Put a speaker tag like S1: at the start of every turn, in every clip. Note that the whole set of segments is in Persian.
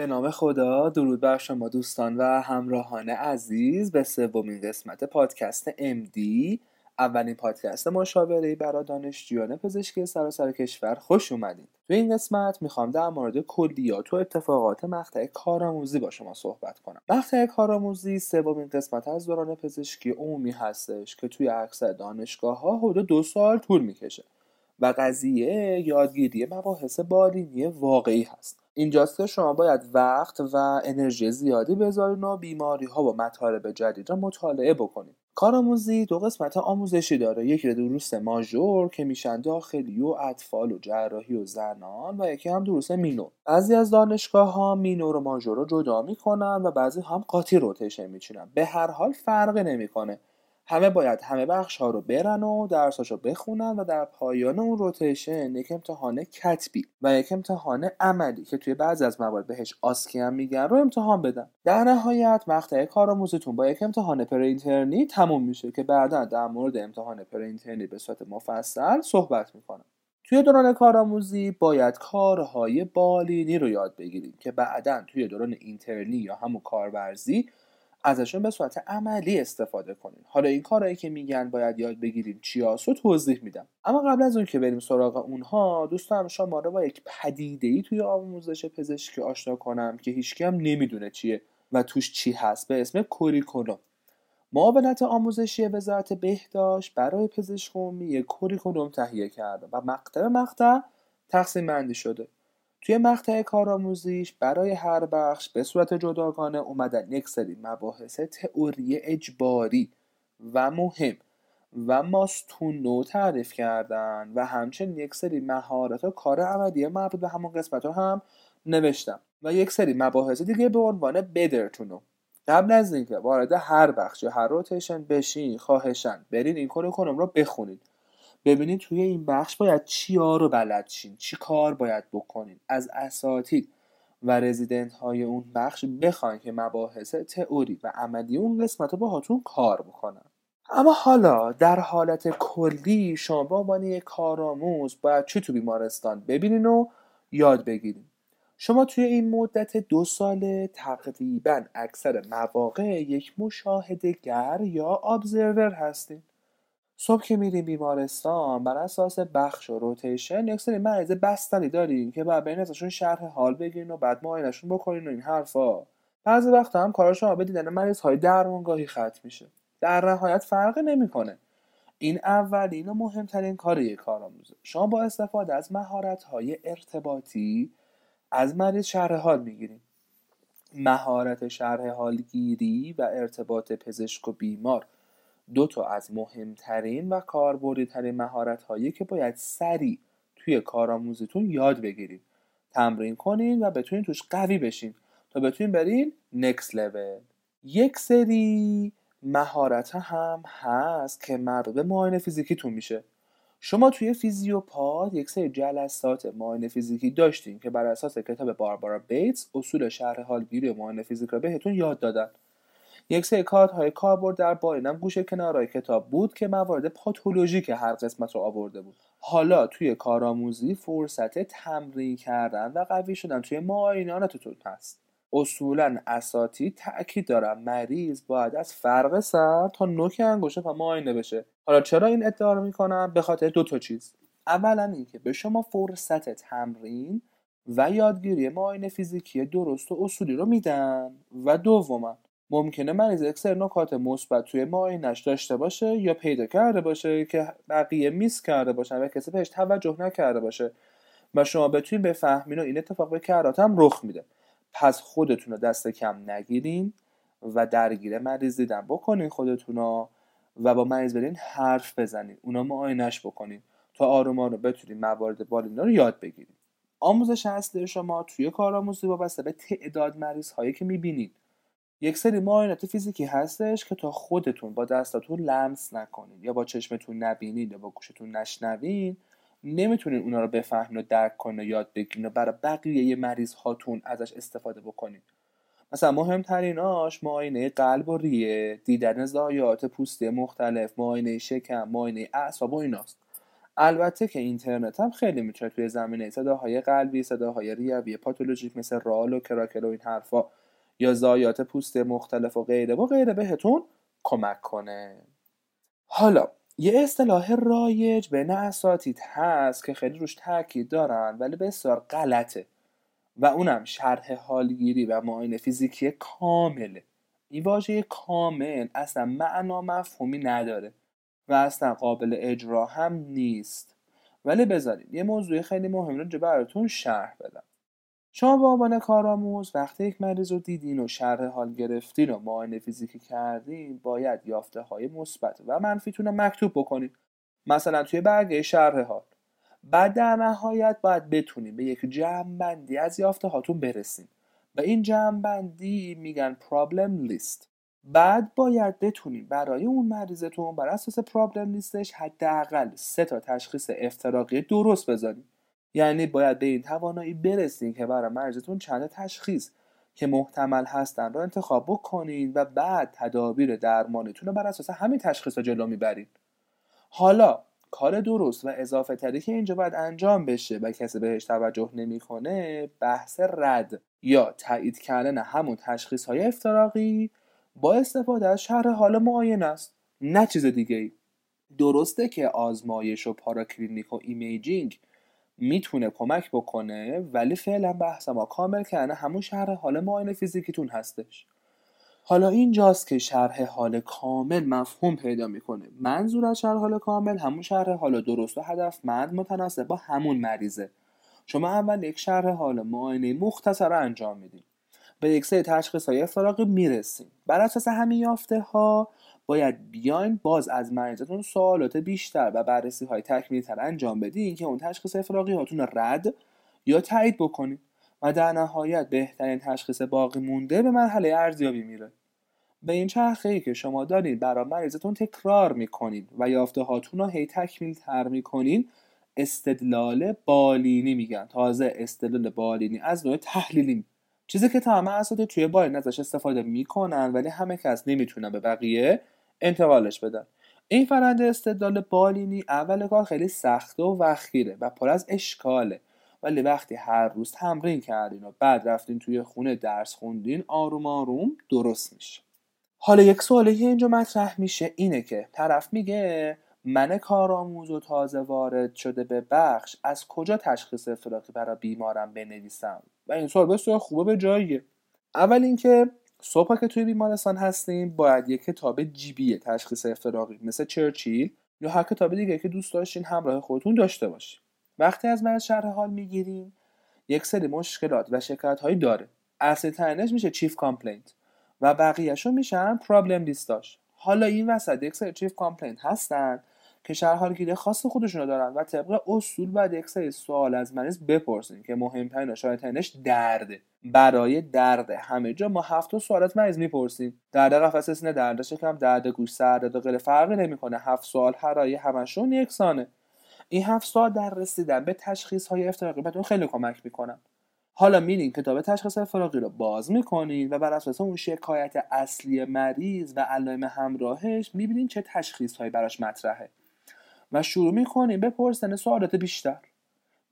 S1: به نام خدا درود بر شما دوستان و همراهان عزیز به سومین قسمت پادکست MD اولین پادکست مشاوره برای دانشجویان پزشکی سراسر کشور خوش اومدید. تو این قسمت می‌خوام در مورد کلیات و اتفاقات مقطع کارآموزی با شما صحبت کنم. مقطع کارآموزی سومین قسمت از دوران پزشکی عمومی هستش که توی اکثر دانشگاه ها حدود دو سال طول می‌کشه و قضیه یادگیری مباحث بالینی واقعی هست. اینجاست که شما باید وقت و انرژی زیادی بذارین و بیماری ها و مطالب جدید را مطالعه بکنید کارآموزی دو قسمت آموزشی داره. یکی دروس ماژور که میشن داخلی و اطفال و جراحی و زنان و یکی هم دروس minor بعضی از دانشگاه ها minor و major رو جدا می‌کنن و بعضی هم قاطی rotation میچینن. به هر حال فرقی نمی‌کنه. همه باید همه بخش ها رو برن و درساشو بخونن و در پایان اون rotation یک امتحان کتبی و یک امتحان عملی که توی بعضی از موارد بهش OSCE هم میگن رو امتحان بدن. در نهایت مقطع کارآموزیتون با یک امتحان pre-intern ی تموم میشه که بعدا در مورد امتحان pre-intern ی به صورت مفصل صحبت می‌کنم. توی دوران کارآموزی باید کارهای بالینی رو یاد بگیریم که بعدا توی دوران intern ی یا همون کارورزی ازشون به صورت عملی استفاده کنین. حالا این کارهایی که میگن باید یاد بگیریم چیاس رو توضیح میدم. اما قبل از اون که بریم سراغ اونها دوست دارم شما رو با یک پدیده ای توی آموزش پزشکی آشنا کنم که هیچکی هم نمی‌دونه چیه و توش چی هست. به اسم curriculum. معاونت آموزشی وزارت بهداشت برای پزشک یک curriculum تهیه کرده و مقطع مقطع تقسیم بندی شده. توی مقطع کارآموزیش برای هر بخش به صورت جداگانه اومدن یک سری مباحث تئوری اجباری و مهم و ماستونو تعریف کردن و همچنین یک سری مهارت و کار عملی مربوط به همون قسمت رو هم نوشتم و یک سری مباحث دیگه به عنوان بدرتونو قبل از اینکه وارد هر بخش یا هر روتیشن بشین خواهشن برین این کنم رو بخونید ببینید توی این بخش باید چیا رو بلد شین چی کار باید بکنین. از اساتید و رزیدنت های اون بخش بخواین که مباحث تئوری و عملی اون قسمت رو باهاتون کار بکنن. اما حالا در حالت کلی شما به عنوان یک کارآموز باید چی تو بیمارستان ببینین و یاد بگیرین. شما توی این مدت دو ساله تقریبا اکثر مواقع یک مشاهدهگر یا ابزرور هستین. صبح که میریم بیمارستان بر اساس بخش و روتیشن یک سری مریض بستنی داریم که بعد بین ازشون شرح حال بگیرین و بعد معاینشون بکنین و این حرفا. بعضی وقت هم کار شما به دیدن مریض های درمانگاهی ختم میشه. در نهایت فرقی نمی‌کنه. این اولین و مهمترین کار کارآموزه. شما با استفاده از مهارت های ارتباطی از مریض شرح حال می‌گیریم مهارت شرح حال گیری و ارتباط پزشک و بیمار. دو تا از مهمترین و کاربردی ترین مهارت هایی که باید سریع توی کارآموزیتون یاد بگیرید. تمرین کنین و بتونین توش قوی بشین تا بتونین برین نکس لول یک سری مهارت هم هست که مربوط به معاینه فیزیکیتون میشه. شما توی فیزیوپاد یک سری جلسات معاینه فیزیکی داشتین که بر اساس کتاب باربارا بیتس اصول شهر حالگیری معاینه فیزیک را بهتون یاد دادن. یک سری های کاربرد در باینم گوشه کنارای کتاب بود که موارد پاتولوژیک هر قسمت رو آورده بود. حالا توی کارآموزی فرصت تمرین کردن و قوی شدن توی معایناتتون هست. اصولا اساتی تاکید دارم مریض باید از فرق سر تا نوک انگشت و معاینه بشه. حالا چرا این ادعا رو می‌کنم؟ به خاطر دو تا چیز. اولا اینکه به شما فرصت تمرین و یادگیری معاینه فیزیکی درست و اصولی رو میدن. و دوما ممکنه مریض اکثر نکات مثبت توی معاینش داشته باشه یا پیدا کرده باشه که بقیه میس کرده باشن و کسی بهش توجه نکرده باشه و شما بتونید بفهمین و این اتفاق به کرات هم رخ میده. پس خودتون رو دست کم نگیرین و درگیر مریض دیدن بکنین خودتون رو و با مریض برین حرف بزنین. اونا معاینش بکنین تا آروم رو بتونین موارد بالینا رو یاد بگیرین. آموزش اصلی شما توی کارآموزی وابسته به تعداد مریض هایی که می‌بینید یک سری معاینات فیزیکی هستش که تا خودتون با دستاتون لمس نکنید یا با چشمتون نبینید یا با گوشتون نشنوید نمی‌تونید اونا رو بفهمین و درک کنید و یاد بگیرین و برای بقیه مریض هاتون ازش استفاده بکنید مثلا مهمتریناش معاینه قلب و ریه دیدن ضایعات پوستی مختلف معاینه شکم معاینه اعصاب و ایناست. البته که اینترنت هم خیلی می‌تونه توی زمینه صداهای قلبی صداهای ریوی پاتولوژیک مثل رال و کراکل و این حرفا یا زایات پوست مختلف و غیره و غیره بهتون کمک کنه. حالا یه اصطلاح رایج بین اساتید هست که خیلی روش تاکید دارن ولی بسیار غلطه. و اونم شرح حالگیری و معاینه فیزیکی کامله این واژه کامل اصلا معنا مفهومی نداره و اصلا قابل اجرا هم نیست. ولی بذارید یه موضوع خیلی مهم رو براتون شرح بدم. شما به عنوان کارآموز وقتی یک مریض رو دیدین و شرح حال گرفتین و معاینه فیزیکی کردین باید یافته های مثبت و منفیتون رو مکتوب بکنید مثلا توی برگه شرح حال. بعد در نهایت باید بتونیم به یک جمع از یافته هاتون برسیم به این جمع بندی میگن پرابلم لیست بعد باید بتونیم برای اون مریضتون بر اساس پرابلم لیستش حداقل سه تا تشخیص افتراقی درست بذاریم یعنی باید به این توانایی برسیم که برای مریضتون چند تشخیص که محتمل هستن رو انتخاب بکنید و بعد تدابیر درمانیتون رو بر اساس همین تشخیص جلو می‌برید حالا کار درست و اضافه تری که اینجا باید انجام بشه و کسی بهش توجه نمی‌کنه بحث رد یا تایید کردن همون تشخیص های افتراقی با استفاده از شرح حال معاینه است نه چیز دیگه درسته که آزمایش و paraclinic و imaging می‌تونه کمک بکنه ولی فعلا بحث ما کامل کردن همون شرح حال معاینه فیزیکیتون هستش. حالا اینجاست که شرح حال کامل مفهوم پیدا می‌کنه. منظور از شرح حال کامل همون شرح حال درست و هدفمند متناسب با همون مریضه. شما اول یک شرح حال معاینه مختصر انجام میدین. به یک سری تشخیص های افتراقی می‌رسیم. بر اساس همین یافته ها باید بیاین باز از مریضتون سوالات بیشتر و بررسی های تکمیلی تر انجام بدین که اون تشخیص افراقی هاتون رد یا تایید بکنید و در نهایت بهترین تشخیص باقی مونده به مرحله ارزیابی میره. به این چرخه ای که شما دارید برای مریضتون تکرار می‌کنید و یافته هاتون رو هی تکمیل تر می‌کنین استدلال بالینی میگن. تازه استدلال بالینی از نوع تحلیلی. چیزی که تمام اساتید توی بالین ازش استفاده می‌کنن ولی همه کس نمی‌تونن به بقیه انتقالش بدن. این فرنده استدلال بالینی اول کار خیلی سخته و وخیره و پر از اشکاله. ولی وقتی هر روز تمرین کردین و بعد رفتین توی خونه درس خوندین آروم آروم درست میشه. حالا یک سوالی که اینجا مطرح میشه اینه که طرف میگه من کارآموز و تازه وارد شده به بخش از کجا تشخیص افراطی برای بیمارم بنویسم؟ و این سوال بسیار خوبه به جاییه. اول اینکه صبح که توی بیمارستان هستیم باید یک کتاب جیبی تشخیص افتراقی مثل چرچیل یا هر کتاب دیگه که دوست داشتین همراه خودتون داشته باشید وقتی از مریض شرح حال می‌گیریم یک سری مشکلات و شکایت هایی داره. اصلی ترینش میشه chief complaint و بقیهشون میشن problem list اش حالا این وسط یک سری chief complaint هستن که شرح حالگیری خاص خودشونو دارن و طبق اصول باید یک سری سوال از مریض بپرسین که مهمترین و شایع‌ترینش درده. برای درد همه جا ما هفت سوال از مریض می‌پرسیم. درد قفسه سینه درد شکم درد گوش سر درد غیره فرقی نمی‌کنه. هفت سوال هر همشون یکسانه. این هفت سوال در رسیدن به تشخیص های افتراقی بهتون خیلی کمک می‌کنن. حالا میرین کتاب تشخیص افتراقی رو باز می‌کنین و بر اساس اون شکایت اصلی مریض و علائم همراهش می‌بینین چه تشخیص هایی براش مطرحه. و شروع می‌کنیم بپرسن سوالات بیشتر.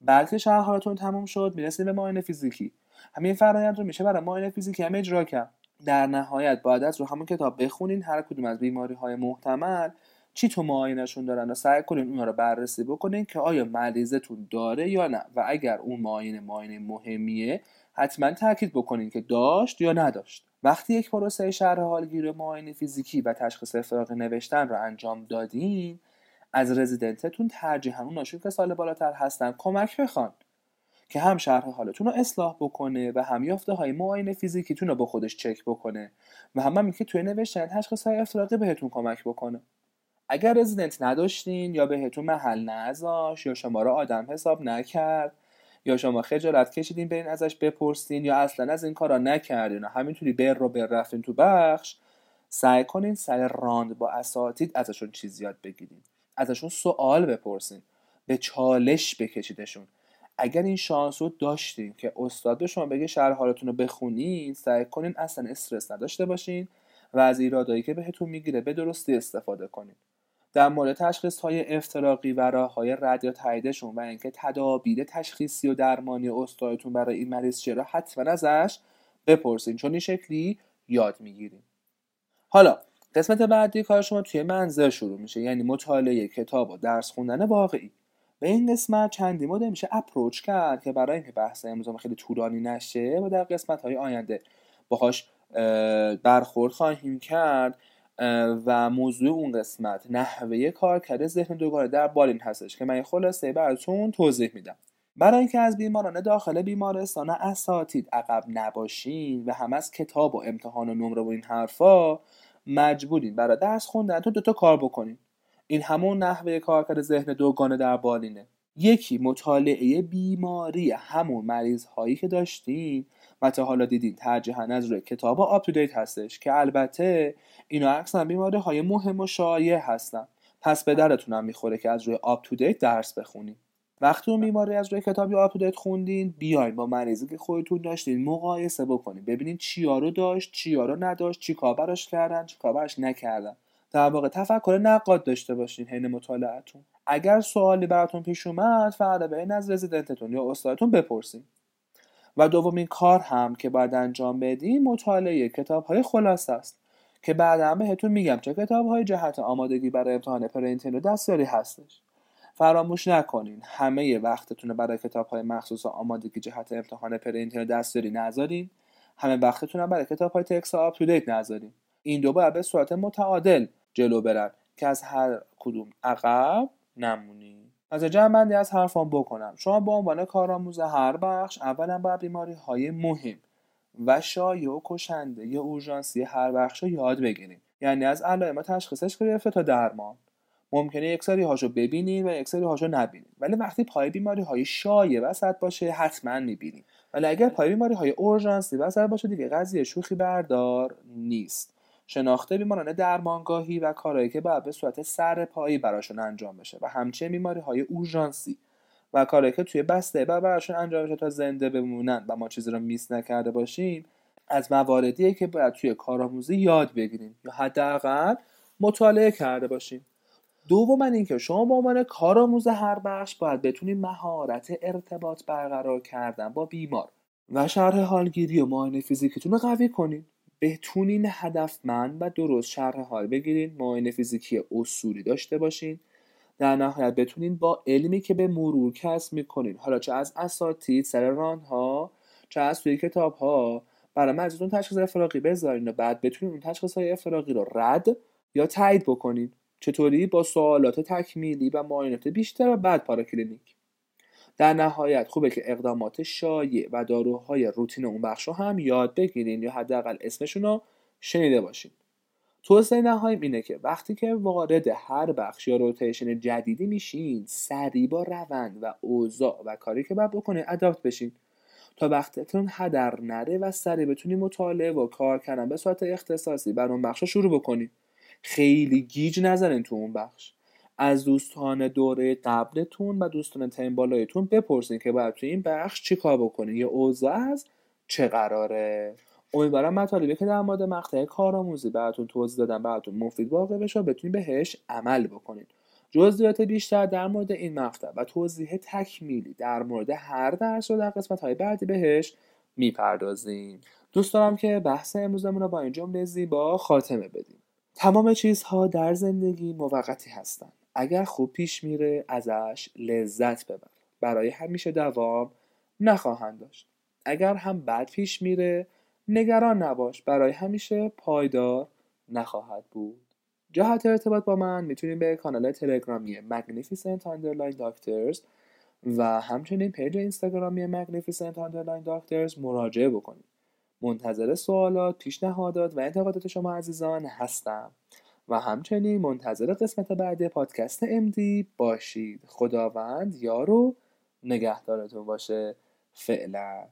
S1: بلکه شهر حالتون تموم شد می‌رسیم به معاینه فیزیکی. همین فرایند رو میشه برای معاینه فیزیکی هم اجرا کرد. در نهایت باید از رو همون کتاب بخونین هر کدوم از بیماری های محتمل چی تو معاینهشون دارن و سعی کنین اونها رو بررسی بکنین که آیا مریضتون داره یا نه. و اگر اون معاینه معاینه مهمیه حتما تاکید بکنین که داشت یا نداشت. وقتی یک پروسه شرح حالگیری معاینه فیزیکی و تشخیص افراقی نوشتن رو انجام دادین از رزیدنتتون ترجیحاً اون که سال بالاتر هستن. کمک بخوان که هم شرح حالتون رو اصلاح بکنه و هم یافته های معاینه فیزیکیتون رو با خودش چک بکنه و هم, هم که توی نوشتن تشخیص های افتراقی بهتون کمک بکنه. اگر رزیدنت نداشتین یا بهتون محل نذاش یا شما رو آدم حساب نکرد یا شما خجالت کشیدین برین ازش بپرسین یا اصلا از این کارا نکردین و همینطوری بر رو بر رفتین تو بخش سعی کنین سر راند با اساتید ازشون چیز یاد بگیرین. ازشون سوال بپرسین به چالش بکشیدشون. اگر این شانس رو داشتین که استاد به شما بگه شهر حالتون رو بخونین سعی کنین اصلا استرس نداشته باشین و از ایرادایی که بهتون می‌گیره به درستی استفاده کنین. در مورد تشخیص های افتراقی و راه های رد یا تاییدشون و اینکه تدابیر تشخیصی و درمانی استادتون برای این مریض چرا حتما ازش بپرسین چون این شکلی یاد می‌گیریم حالا قسمت بعدی کار شما توی منزل شروع میشه. یعنی مطالعه کتاب و درس خوندن واقعی. به این قسمت چندی مدل میشه اپروچ کرد که برای اینکه بحث امروز خیلی طولانی نشه و در قسمت های آینده باهاش برخورد خواهیم کرد و موضوع اون قسمت نحوه کارکرد ذهن دوگانه در بالین هستش که من خلاصه براتون توضیح میدم. برای اینکه از بیماران داخل بیمارستان اساتید عقب نباشین و هم از کتاب و امتحان و نمره و این حرفا مجبورین. برای درس خوندن تو دوتا کار بکنین. این همون نحوه کارکرد ذهن دوگانه در بالینه. یکی مطالعه بیماری همون مریض هایی که داشتیم و تا حالا دیدین ترجیحا از روی کتاب UpToDate هستش که البته اینا اکثرا بیماری های مهم و شایع هستن. پس به دردتون می‌خوره که از روی UpToDate درس بخونین. وقتی اون بیماری از روی کتاب یا Up خوندین بیاین با مریضی که خودتون داشتین مقایسه بکنین. ببینین چیا رو داشت چیا رو نداشت چی کار براش کردن چی کار براش نکردن. در واقع تفکر نقاد داشته باشین حین مطالعتون اگر سوالی براتون پیش اومد فردا بیاین از رزیدنتتون یا استادتون بپرسین. و دومین کار هم که باید انجام بدین مطالعه کتاب های خلاصه است. که بعدا بهتون میگم چه کتاب های جهت آمادگی برای امتحان پرینتین و دستیاری هستش. فراموش نکنین. همه وقتتون برای کتاب های مخصوص آمادگی جهت امتحان پرینتین و دستیاری نذارین. همه وقتتون برای کتاب های تکس آپ تو دیت نذارین. این دو باید به صورت متعادل جلو برن که از هر کدوم عقب نمونین. از جمع از حرفان بکنم. شما به عنوان کارآموز هر بخش اولا باید بیماری های مهم و شایع و کشنده یا اورژانسی هر بخش رو یاد بگیریم یعنی از علائم تشخیصش گرفته تا درمان. ممکنه یک سری هاشو ببینید و یک سری هاشو نبینید ولی وقتی پای بیماری های شایع وسط باشه حتما می‌بینید ولی اگر پای بیماری های اورژانسی وسط باشه دیگه قضیه شوخی بردار نیست. شناخته بیماران درمانگاهی و کارهایی که باید به صورت سر پایی براشون انجام بشه و همچنین بیماری های اورژانسی و کارهایی که توی بسته باید براشون انجام بشه تا زنده بمونن و ما چیزی رو میس نکرده باشیم از مواردیه که باید توی کارآموزی یاد بگیریم یا حداقل مطالعه کرده باشیم. دوم اینکه شما به عنوان کارآموز هر بخش باید بتونید مهارت ارتباط برقرار کردن با بیمار و شرح حالگیری و معاینه فیزیکیتون رو قوی کنید بتونین هدفمند و درست شرح حال بگیرید معاینه فیزیکی اصولی داشته باشین. در نهایت بتونین با علمی که به مرور کسب می‌کنین. حالا چه از اساتید سر ران ها چه از توی کتاب ها برای مجلسون تشخیص افراقی بذارین و بعد بتونین اون تشخیص های افراقی رو رد یا تایید بکنین. چطوری؟ با سوالات تکمیلی و معاینات بیشتر و بعد پاراکلینیک. در نهایت خوبه که اقدامات شایع و داروهای روتین اون بخش رو هم یاد بگیرین یا حداقل اسمشون رو شنیده باشین. توصیه نهاییم اینه که وقتی که وارد هر بخش یا روتیشن جدیدی میشین سریع با روند و اوضاع و کاری که باید بکنه اداپت بشین تا وقتتون هدر نره و سریع بتونی مطالعه و کار کردن به صورت اختصاصی بر اون بخش شروع بکنید خیلی گیج نزنین تو اون بخش. از دوستان دوره قبلتون و دوستان تیم بالایتون بپرسین که باید تو این بخش چی کار بکنین. یه اوضاع از چه قراره؟ امیدوارم مطالبی که در مورد مقطع کارآموزی براتون توضیح دادم براتون مفید واقع بشه و بتونید بهش عمل بکنید جزئیات بیشتر در مورد این مقطع و توضیح تکمیلی در مورد هر درس رو در قسمت های بعدی بهش می‌پردازیم. دوست دارم که بحث امروزمون رو با این جمله زیبا خاتمه بدیم. تمام چیزها در زندگی موقتی هستند اگر خوب پیش میره ازش لذت ببر. برای همیشه دوام نخواهند داشت. اگر هم بد پیش میره نگران نباش. برای همیشه پایدار نخواهد بود. جهت ارتباط با من می‌تونید به کانال تلگرامی Magnificent Underline Doctors و همچنین پیج اینستاگرامی Magnificent Underline Doctors مراجعه بکنید منتظر سوالات، پیشنهادات و انتقادات شما عزیزان هستم. و همچنین منتظر قسمت بعدی پادکست امدی باشید. خداوند یارو نگهدارتون باشه. فعلا.